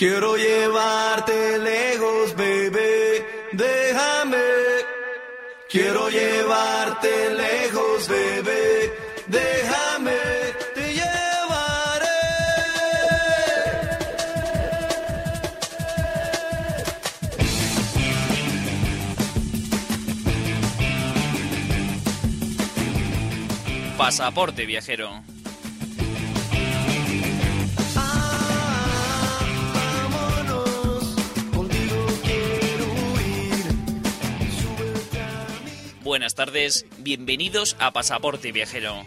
Quiero llevarte lejos, bebé, déjame. Quiero llevarte lejos, bebé, déjame. Te llevaré. Pasaporte viajero. Buenas tardes, bienvenidos a Pasaporte Viajero,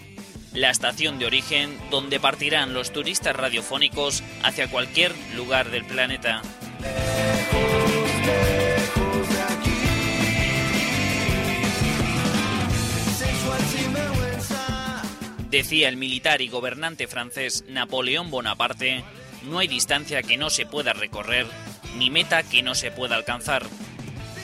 la estación de origen donde partirán los turistas radiofónicos hacia cualquier lugar del planeta. Decía el militar y gobernante francés Napoleón Bonaparte, no hay distancia que no se pueda recorrer, ni meta que no se pueda alcanzar.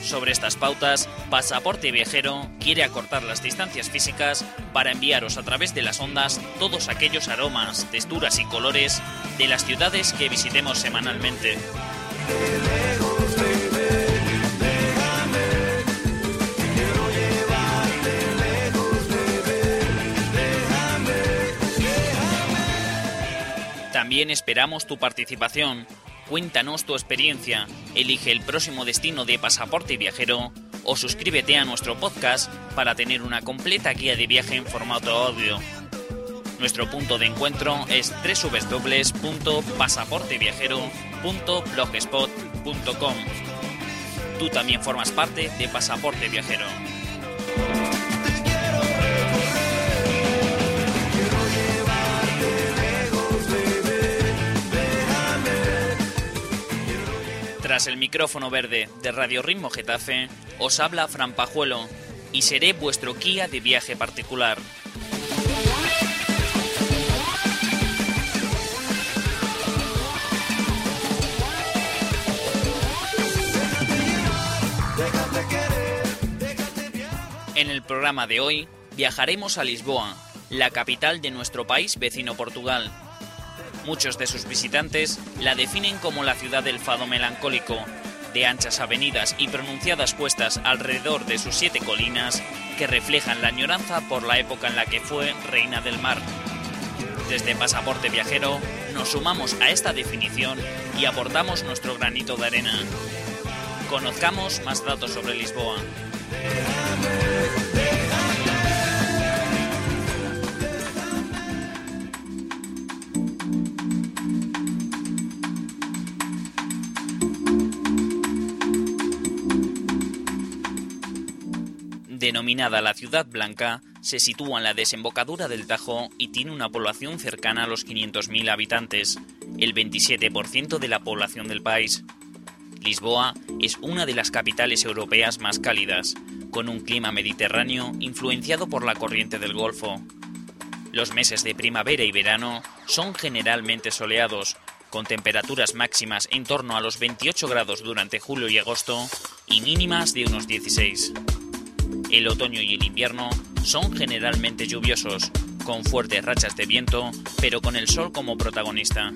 Sobre estas pautas, Pasaporte Viajero quiere acortar las distancias físicas para enviaros a través de las ondas todos aquellos aromas, texturas y colores de las ciudades que visitemos semanalmente. También esperamos tu participación. Cuéntanos tu experiencia, elige el próximo destino de Pasaporte Viajero o suscríbete a nuestro podcast para tener una completa guía de viaje en formato audio. Nuestro punto de encuentro es www.pasaporteviajero.blogspot.com. Tú también formas parte de Pasaporte Viajero. Tras el micrófono verde de Radio Ritmo Getafe, os habla Fran Pajuelo y seré vuestro guía de viaje particular. En el programa de hoy viajaremos a Lisboa, la capital de nuestro país vecino Portugal. Muchos de sus visitantes la definen como la ciudad del fado melancólico, de anchas avenidas y pronunciadas cuestas alrededor de sus siete colinas que reflejan la añoranza por la época en la que fue reina del mar. Desde Pasaporte Viajero nos sumamos a esta definición y aportamos nuestro granito de arena. Conozcamos más datos sobre Lisboa. Denominada la Ciudad Blanca, se sitúa en la desembocadura del Tajo y tiene una población cercana a los 500.000 habitantes, el 27% de la población del país. Lisboa es una de las capitales europeas más cálidas, con un clima mediterráneo influenciado por la corriente del Golfo. Los meses de primavera y verano son generalmente soleados, con temperaturas máximas en torno a los 28 grados durante julio y agosto y mínimas de unos 16. El otoño y el invierno son generalmente lluviosos, con fuertes rachas de viento, pero con el sol como protagonista.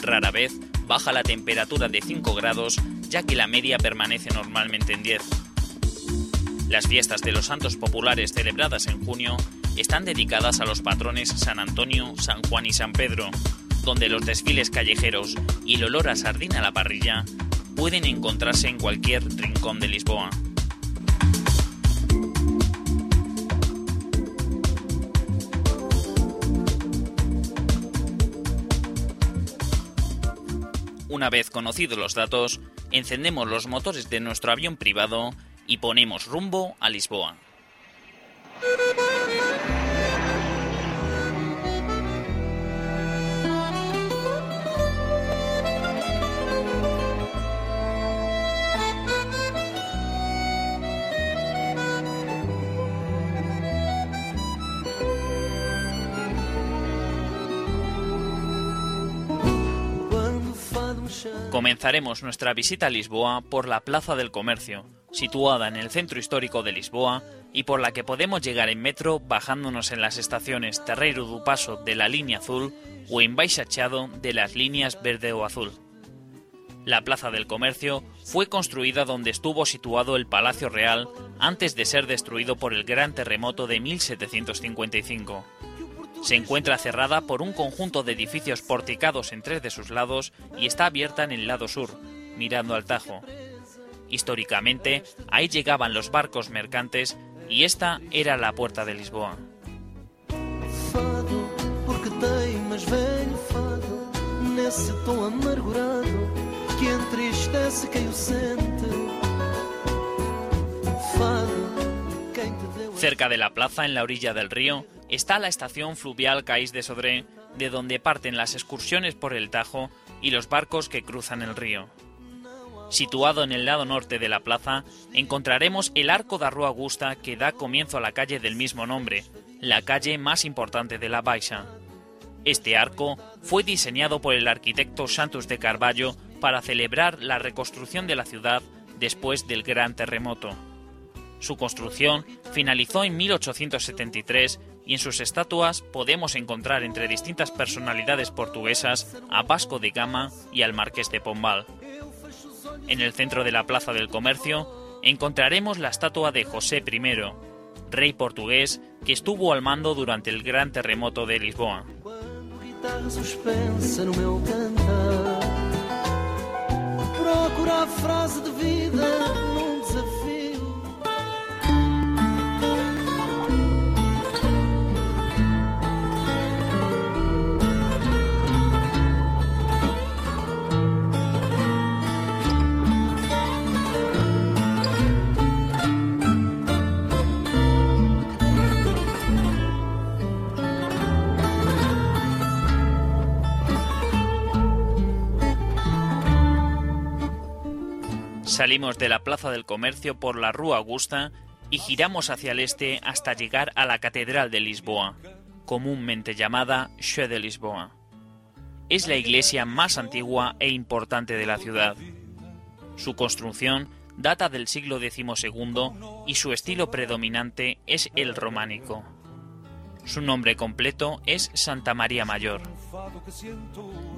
Rara vez baja la temperatura de 5 grados, ya que la media permanece normalmente en 10. Las fiestas de los santos populares celebradas en junio están dedicadas a los patrones San Antonio, San Juan y San Pedro, donde los desfiles callejeros y el olor a sardina a la parrilla pueden encontrarse en cualquier rincón de Lisboa. Una vez conocidos los datos, encendemos los motores de nuestro avión privado y ponemos rumbo a Lisboa. Comenzaremos nuestra visita a Lisboa por la Plaza del Comercio, situada en el centro histórico de Lisboa y por la que podemos llegar en metro bajándonos en las estaciones Terreiro do Paso de la línea azul o en de las líneas verde o azul. La Plaza del Comercio fue construida donde estuvo situado el Palacio Real antes de ser destruido por el gran terremoto de 1755. Se encuentra cerrada por un conjunto de edificios porticados en tres de sus lados y está abierta en el lado sur, mirando al Tajo. Históricamente, ahí llegaban los barcos mercantes y esta era la puerta de Lisboa. Fado, Cerca de la plaza, en la orilla del río, está la estación fluvial Cais de Sodré, de donde parten las excursiones por el Tajo y los barcos que cruzan el río. Situado en el lado norte de la plaza, encontraremos el Arco da Rua Augusta que da comienzo a la calle del mismo nombre, la calle más importante de la Baixa. Este arco fue diseñado por el arquitecto Santos de Carvalho para celebrar la reconstrucción de la ciudad después del gran terremoto. Su construcción finalizó en 1873 y en sus estatuas podemos encontrar entre distintas personalidades portuguesas a Vasco de Gama y al Marqués de Pombal. En el centro de la Plaza del Comercio encontraremos la estatua de José I, rey portugués que estuvo al mando durante el gran terremoto de Lisboa. Salimos de la Plaza del Comercio por la Rúa Augusta y giramos hacia el este hasta llegar a la Catedral de Lisboa, comúnmente llamada Sé de Lisboa. Es la iglesia más antigua e importante de la ciudad. Su construcción data del siglo XII y su estilo predominante es el románico. Su nombre completo es Santa María Mayor.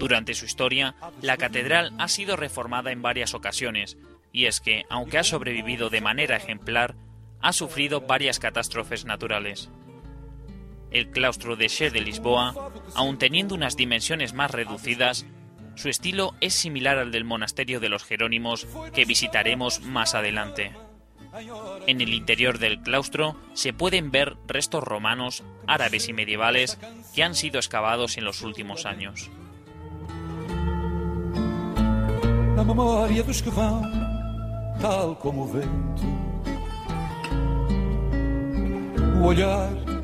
Durante su historia, la catedral ha sido reformada en varias ocasiones, y es que, aunque ha sobrevivido de manera ejemplar, ha sufrido varias catástrofes naturales. El claustro de Sé de Lisboa, aun teniendo unas dimensiones más reducidas, su estilo es similar al del monasterio de los Jerónimos que visitaremos más adelante. En el interior del claustro se pueden ver restos romanos, árabes y medievales que han sido excavados en los últimos años. na tal como vento.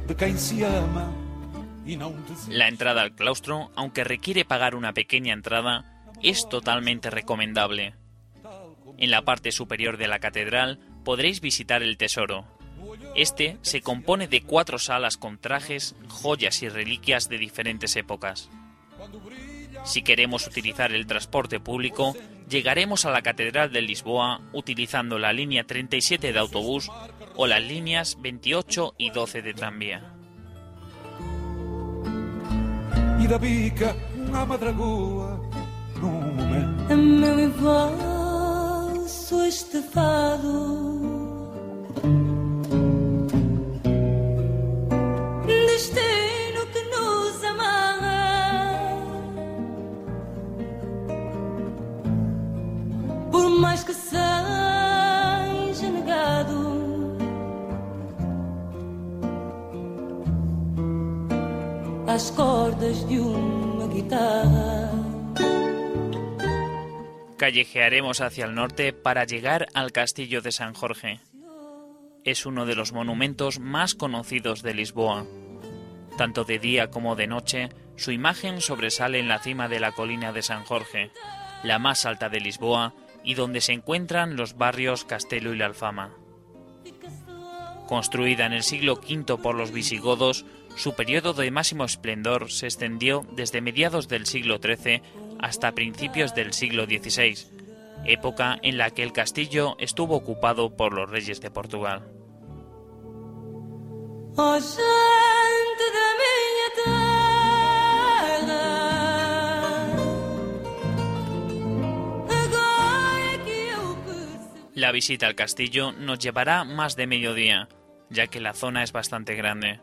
De se ama e. La entrada al claustro, aunque requiere pagar una pequeña entrada, es totalmente recomendable. En la parte superior de la catedral podréis visitar el tesoro. Este se compone de cuatro salas con trajes, joyas y reliquias de diferentes épocas. Si queremos utilizar el transporte público, llegaremos a la Catedral de Lisboa utilizando la línea 37 de autobús o las líneas 28 y 12 de tranvía. Que cordas de guitarra Callejearemos hacia el norte para llegar al Castillo de San Jorge. Es uno de los monumentos más conocidos de Lisboa. Tanto de día como de noche, su imagen sobresale en la cima de la colina de San Jorge, la más alta de Lisboa y donde se encuentran los barrios Castelo y la Alfama. Construida en el siglo V por los visigodos, su periodo de máximo esplendor se extendió desde mediados del siglo XIII hasta principios del siglo XVI, época en la que el castillo estuvo ocupado por los reyes de Portugal. La visita al castillo nos llevará más de mediodía, ya que la zona es bastante grande.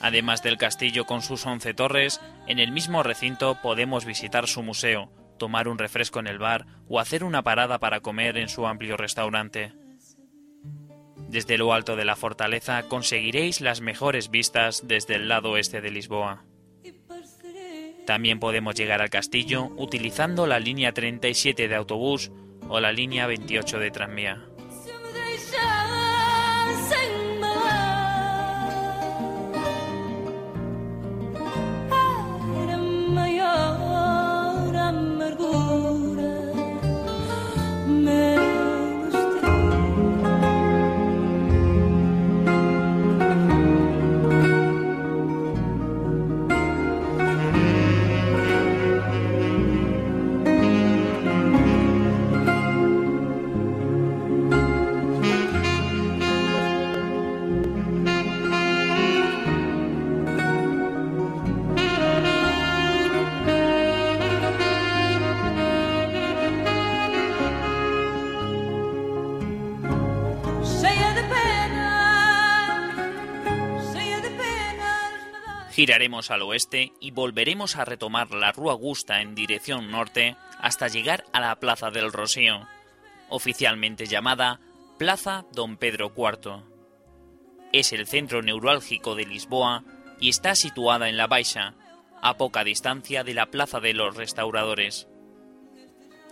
Además del castillo con sus once torres, en el mismo recinto podemos visitar su museo, tomar un refresco en el bar o hacer una parada para comer en su amplio restaurante. Desde lo alto de la fortaleza conseguiréis las mejores vistas desde el lado oeste de Lisboa. También podemos llegar al castillo utilizando la línea 37 de autobús o la línea 28 de tranvía. Giraremos al oeste y volveremos a retomar la Rúa Augusta en dirección norte hasta llegar a la Plaza del Rocío, oficialmente llamada Plaza Don Pedro IV. Es el centro neurálgico de Lisboa y está situada en la Baixa, a poca distancia de la Plaza de los Restauradores.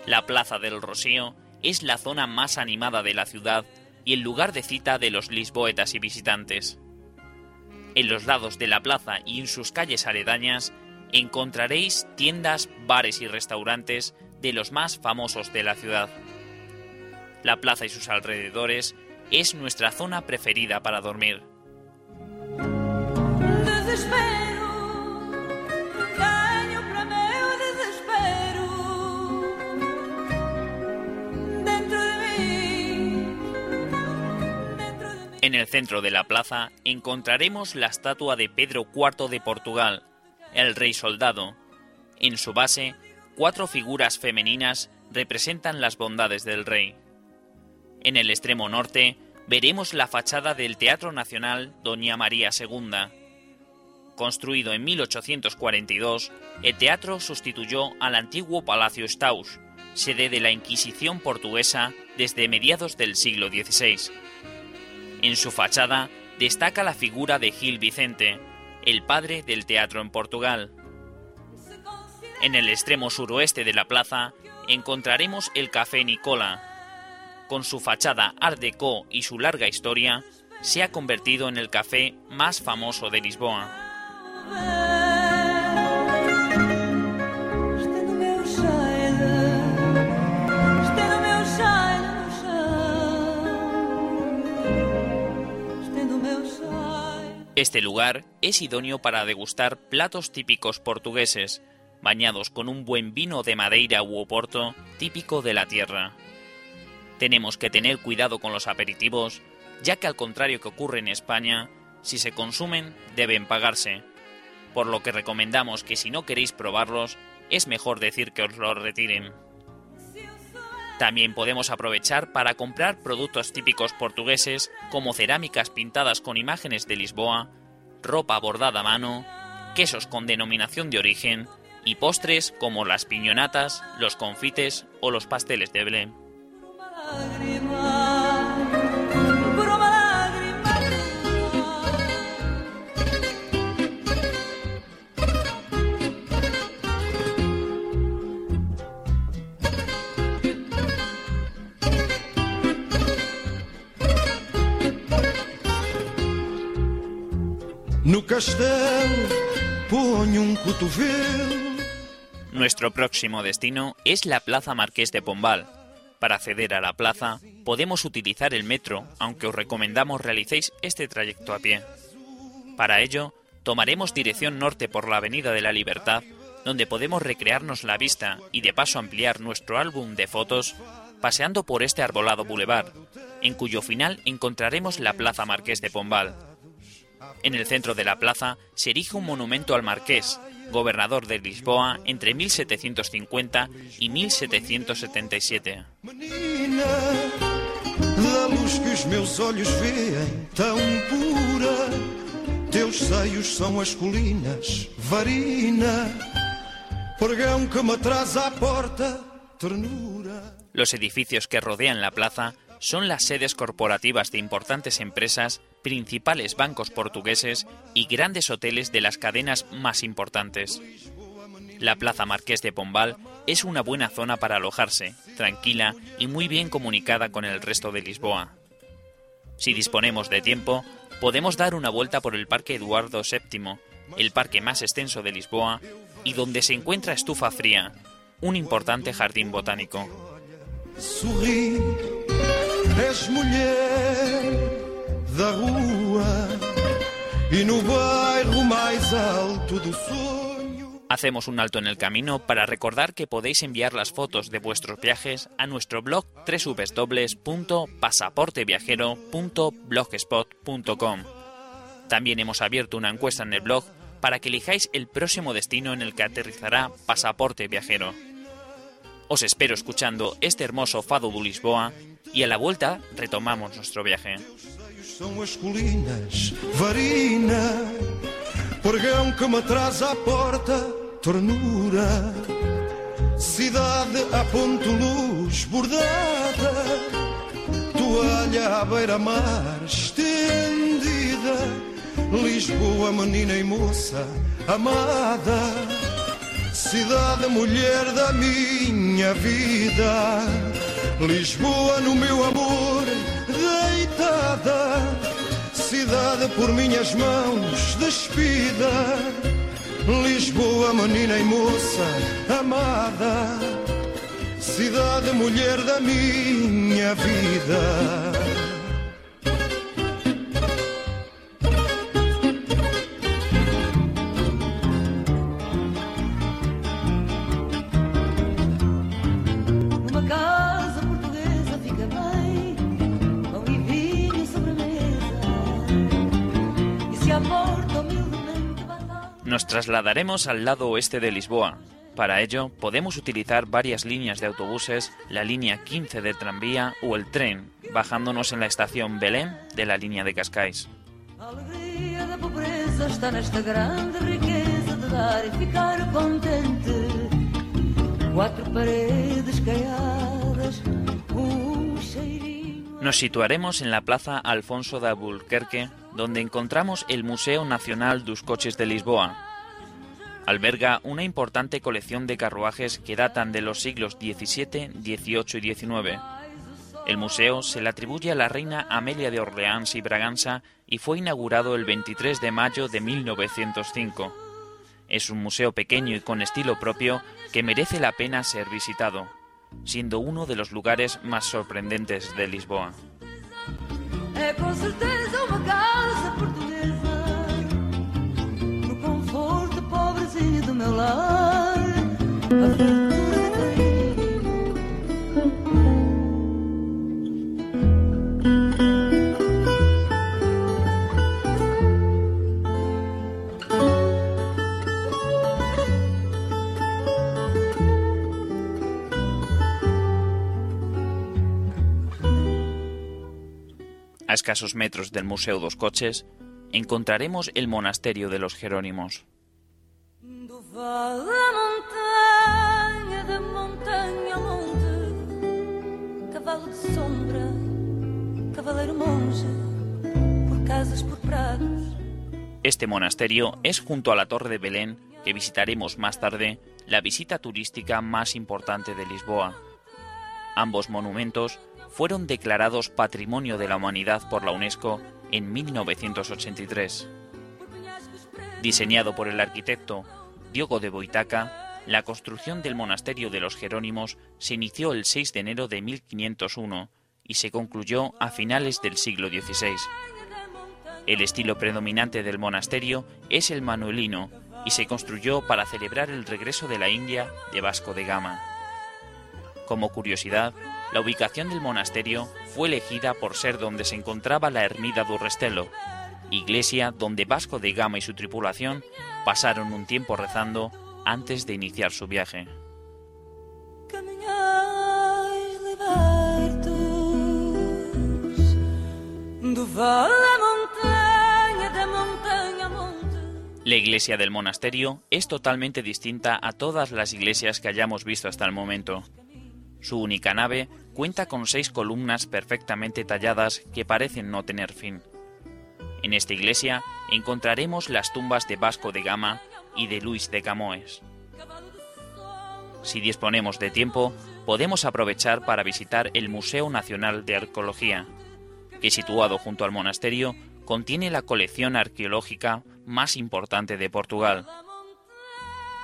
La Plaza del Rocío es la zona más animada de la ciudad y el lugar de cita de los lisboetas y visitantes. En los lados de la plaza y en sus calles aledañas encontraréis tiendas, bares y restaurantes de los más famosos de la ciudad. La plaza y sus alrededores es nuestra zona preferida para dormir. En el centro de la plaza encontraremos la estatua de Pedro IV de Portugal, el rey soldado. En su base, cuatro figuras femeninas representan las bondades del rey. En el extremo norte veremos la fachada del Teatro Nacional Doña María II. Construido en 1842, el teatro sustituyó al antiguo Palacio Staus, sede de la Inquisición portuguesa desde mediados del siglo XVI. En su fachada destaca la figura de Gil Vicente, el padre del teatro en Portugal. En el extremo suroeste de la plaza encontraremos el Café Nicola. Con su fachada Art Deco y su larga historia, se ha convertido en el café más famoso de Lisboa. Este lugar es idóneo para degustar platos típicos portugueses, bañados con un buen vino de Madeira u Oporto típico de la tierra. Tenemos que tener cuidado con los aperitivos, ya que al contrario que ocurre en España, si se consumen deben pagarse, por lo que recomendamos que si no queréis probarlos, es mejor decir que os los retiren. También podemos aprovechar para comprar productos típicos portugueses como cerámicas pintadas con imágenes de Lisboa, ropa bordada a mano, quesos con denominación de origen y postres como las piñonatas, los confites o los pasteles de Belén. Nuestro próximo destino es la Plaza Marqués de Pombal. Para acceder a la plaza podemos utilizar el metro, aunque os recomendamos realicéis este trayecto a pie. Para ello, tomaremos dirección norte por la Avenida de la Libertad, donde podemos recrearnos la vista y de paso ampliar nuestro álbum de fotos paseando por este arbolado bulevar, en cuyo final encontraremos la Plaza Marqués de Pombal. En el centro de la plaza se erige un monumento al marqués, gobernador de Lisboa entre 1750 y 1777. Menina, luz que os meus olhos veem, tão pura. Teus seios são as colinas, varina, pregão que me traz à porta, ternura. Los edificios que rodean la plaza son las sedes corporativas de importantes empresas, principales bancos portugueses y grandes hoteles de las cadenas más importantes. La Plaza Marqués de Pombal es una buena zona para alojarse, tranquila y muy bien comunicada con el resto de Lisboa. Si disponemos de tiempo, podemos dar una vuelta por el Parque Eduardo VII, el parque más extenso de Lisboa y donde se encuentra Estufa Fría, un importante jardín botánico. E. Hacemos un alto en el camino para recordar que podéis enviar las fotos de vuestros viajes a nuestro blog www.pasaporteviajero.blogspot.com. También hemos abierto una encuesta en el blog para que elijáis el próximo destino en el que aterrizará Pasaporte Viajero. Os espero escuchando este hermoso Fado de Lisboa y a la vuelta retomamos nuestro viaje. São as colinas, varina, pregão que me traz à porta, ternura. Cidade a ponto luz bordada, toalha à beira-mar estendida. Lisboa, menina e moça amada, cidade mulher da minha vida. Lisboa no meu amor por minhas mãos despida. Lisboa, menina e moça amada, cidade mulher da minha vida. Nos trasladaremos al lado oeste de Lisboa. Para ello, podemos utilizar varias líneas de autobuses, la línea 15 del tranvía o el tren, bajándonos en la estación Belém de la línea de Cascais. Nos situaremos en la Plaza Alfonso de Albuquerque, donde encontramos el Museo Nacional dos Coches de Lisboa. Alberga una importante colección de carruajes que datan de los siglos XVII, XVIII y XIX. El museo se le atribuye a la reina Amelia de Orleans y Braganza y fue inaugurado el 23 de mayo de 1905. Es un museo pequeño y con estilo propio que merece la pena ser visitado, siendo uno de los lugares más sorprendentes de Lisboa. Escasos metros del Museo dos Coches encontraremos el monasterio de los Jerónimos. Este monasterio es junto a la Torre de Belén, que visitaremos más tarde, la visita turística más importante de Lisboa. Ambos monumentos fueron declarados Patrimonio de la Humanidad por la UNESCO en 1983. Diseñado por el arquitecto Diogo de Boitaca, la construcción del monasterio de los Jerónimos se inició el 6 de enero de 1501 y se concluyó a finales del siglo XVI. El estilo predominante del monasterio es el manuelino y se construyó para celebrar el regreso de la India de Vasco de Gama. Como curiosidad, la ubicación del monasterio fue elegida por ser donde se encontraba la ermida de Urrestelo, iglesia donde Vasco de Gama y su tripulación pasaron un tiempo rezando antes de iniciar su viaje. La iglesia del monasterio es totalmente distinta a todas las iglesias que hayamos visto hasta el momento. Su única nave cuenta con seis columnas perfectamente talladas que parecen no tener fin. En esta iglesia encontraremos las tumbas de Vasco de Gama y de Luis de Camoes. Si disponemos de tiempo, podemos aprovechar para visitar el Museo Nacional de Arqueología, que situado junto al monasterio contiene la colección arqueológica más importante de Portugal.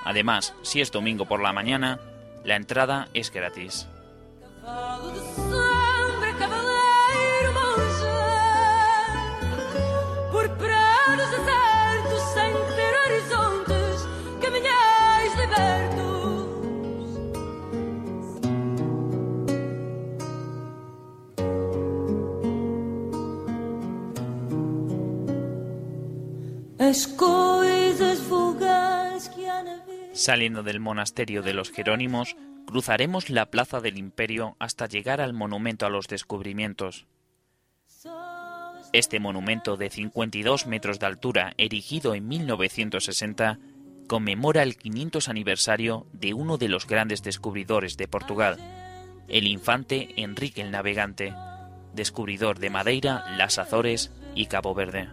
Además, si es domingo por la mañana, la entrada es gratis. Saliendo del monasterio de los Jerónimos, cruzaremos la plaza del Imperio hasta llegar al monumento a los descubrimientos. Este monumento de 52 metros de altura, erigido en 1960, conmemora el 500 aniversario de uno de los grandes descubridores de Portugal, el infante Enrique el Navegante, descubridor de Madeira, las Azores y Cabo Verde.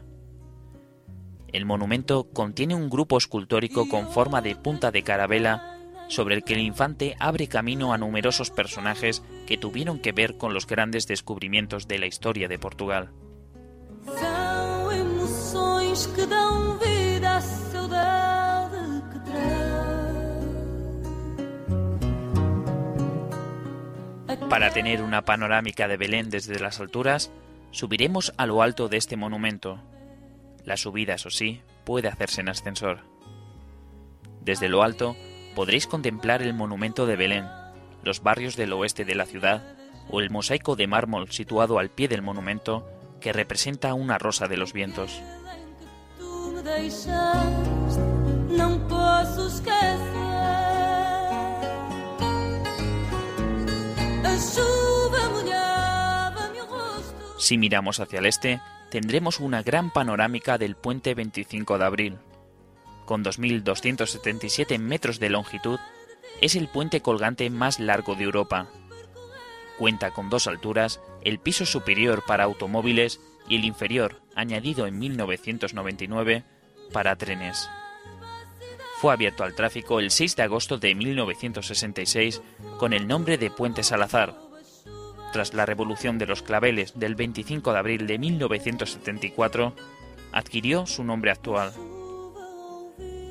El monumento contiene un grupo escultórico con forma de punta de carabela sobre el que el infante abre camino a numerosos personajes que tuvieron que ver con los grandes descubrimientos de la historia de Portugal. Para tener una panorámica de Belén desde las alturas, subiremos a lo alto de este monumento. La subida, eso sí, puede hacerse en ascensor. Desde lo alto podréis contemplar el monumento de Belén, los barrios del oeste de la ciudad o el mosaico de mármol situado al pie del monumento que representa una rosa de los vientos. Si miramos hacia el este, tendremos una gran panorámica del puente 25 de abril. Con 2.277 metros de longitud, es el puente colgante más largo de Europa. Cuenta con dos alturas, el piso superior para automóviles y el inferior, añadido en 1999, para trenes. Fue abierto al tráfico el 6 de agosto de 1966 con el nombre de Puente Salazar, tras la revolución de los claveles del 25 de abril de 1974, adquirió su nombre actual.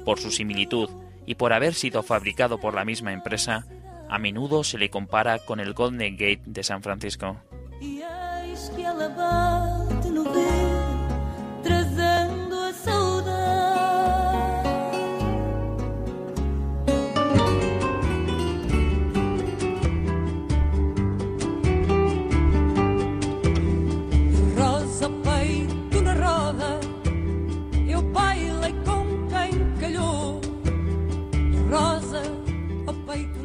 Por su similitud y por haber sido fabricado por la misma empresa, a menudo se le compara con el Golden Gate de San Francisco.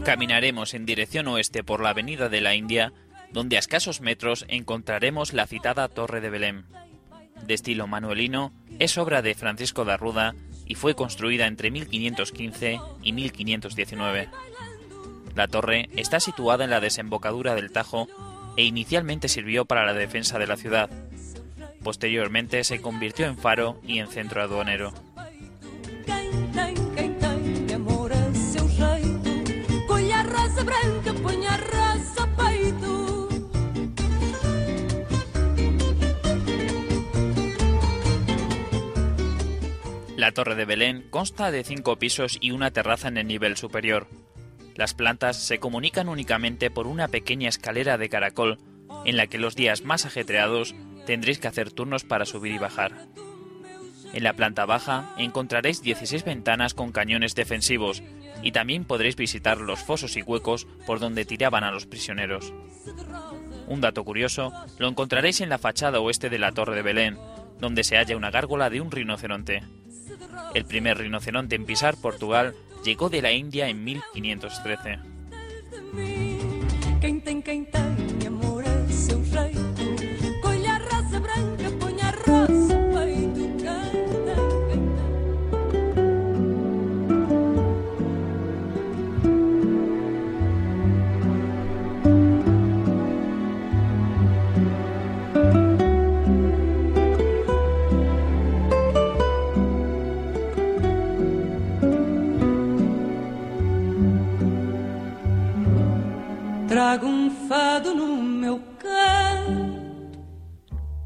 Caminaremos en dirección oeste por la avenida de la India, donde a escasos metros encontraremos la citada Torre de Belém. De estilo manuelino, es obra de Francisco de Arruda y fue construida entre 1515 y 1519. La torre está situada en la desembocadura del Tajo e inicialmente sirvió para la defensa de la ciudad. Posteriormente se convirtió en faro y en centro aduanero. La Torre de Belén consta de cinco pisos y una terraza en el nivel superior. Las plantas se comunican únicamente por una pequeña escalera de caracol, en la que los días más ajetreados tendréis que hacer turnos para subir y bajar. En la planta baja encontraréis 16 ventanas con cañones defensivos y también podréis visitar los fosos y huecos por donde tiraban a los prisioneros. Un dato curioso lo encontraréis en la fachada oeste de la Torre de Belén, donde se halla una gárgola de un rinoceronte. El primer rinoceronte en pisar Portugal llegó de la India en 1513.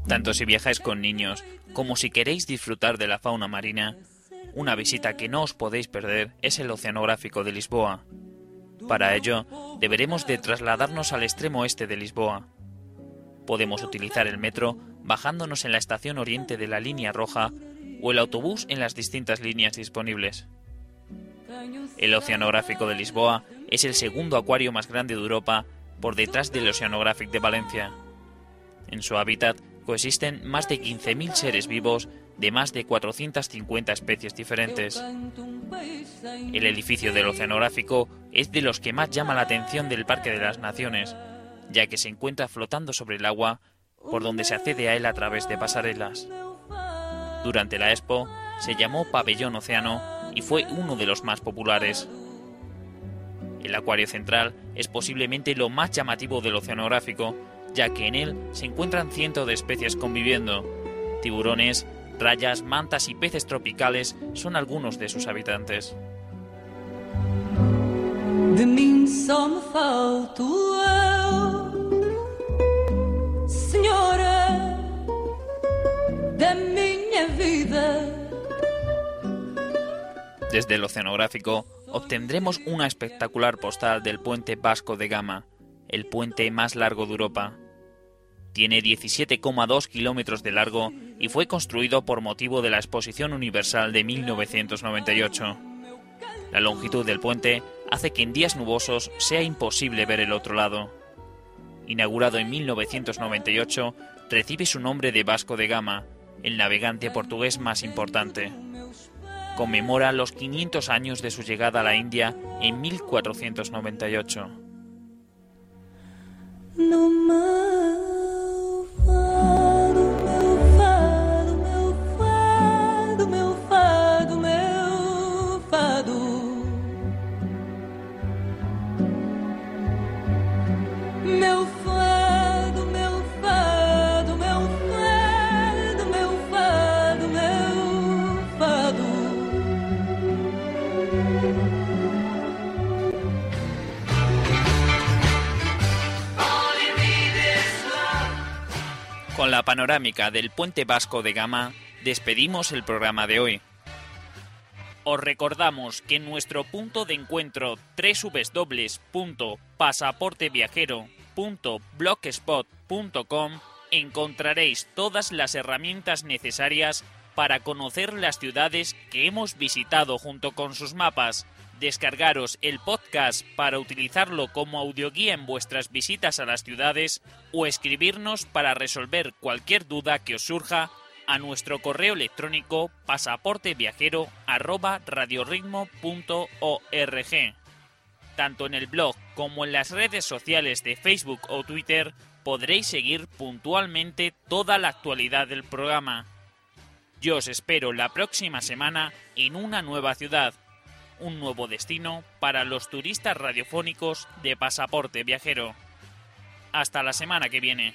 Tanto si viajáis con niños como si queréis disfrutar de la fauna marina, una visita que no os podéis perder es el Oceanográfico de Lisboa. Para ello, deberemos de trasladarnos al extremo este de Lisboa. Podemos utilizar el metro bajándonos en la estación oriente de la línea roja o el autobús en las distintas líneas disponibles. El Oceanográfico de Lisboa es el segundo acuario más grande de Europa por detrás del Oceanográfico de Valencia. En su hábitat coexisten más de 15.000 seres vivos de más de 450 especies diferentes. El edificio del Oceanográfico es de los que más llama la atención del Parque de las Naciones, ya que se encuentra flotando sobre el agua, por donde se accede a él a través de pasarelas. Durante la Expo se llamó Pabellón Océano y fue uno de los más populares. El acuario central es posiblemente lo más llamativo del oceanográfico, ya que en él se encuentran cientos de especies conviviendo. Tiburones, rayas, mantas y peces tropicales son algunos de sus habitantes. Senhora, da minha vida. Desde el oceanográfico obtendremos una espectacular postal del puente Vasco de Gama, el puente más largo de Europa. Tiene 17,2 kilómetros de largo y fue construido por motivo de la Exposición Universal de 1998. La longitud del puente hace que en días nubosos sea imposible ver el otro lado. Inaugurado en 1998, recibe su nombre de Vasco de Gama, el navegante portugués más importante. Conmemora los 500 años de su llegada a la India en 1498. No meu panorámica del puente vasco de Gama, despedimos el programa de hoy. Os recordamos que en nuestro punto de encuentro www.pasaporteviajero.blogspot.com encontraréis todas las herramientas necesarias para conocer las ciudades que hemos visitado junto con sus mapas. Descargaros el podcast para utilizarlo como audioguía en vuestras visitas a las ciudades o escribirnos para resolver cualquier duda que os surja a nuestro correo electrónico pasaporteviajero@radioritmo.org. Tanto en el blog como en las redes sociales de Facebook o Twitter podréis seguir puntualmente toda la actualidad del programa. Yo os espero la próxima semana en una nueva ciudad, un nuevo destino para los turistas radiofónicos de Pasaporte Viajero. Hasta la semana que viene.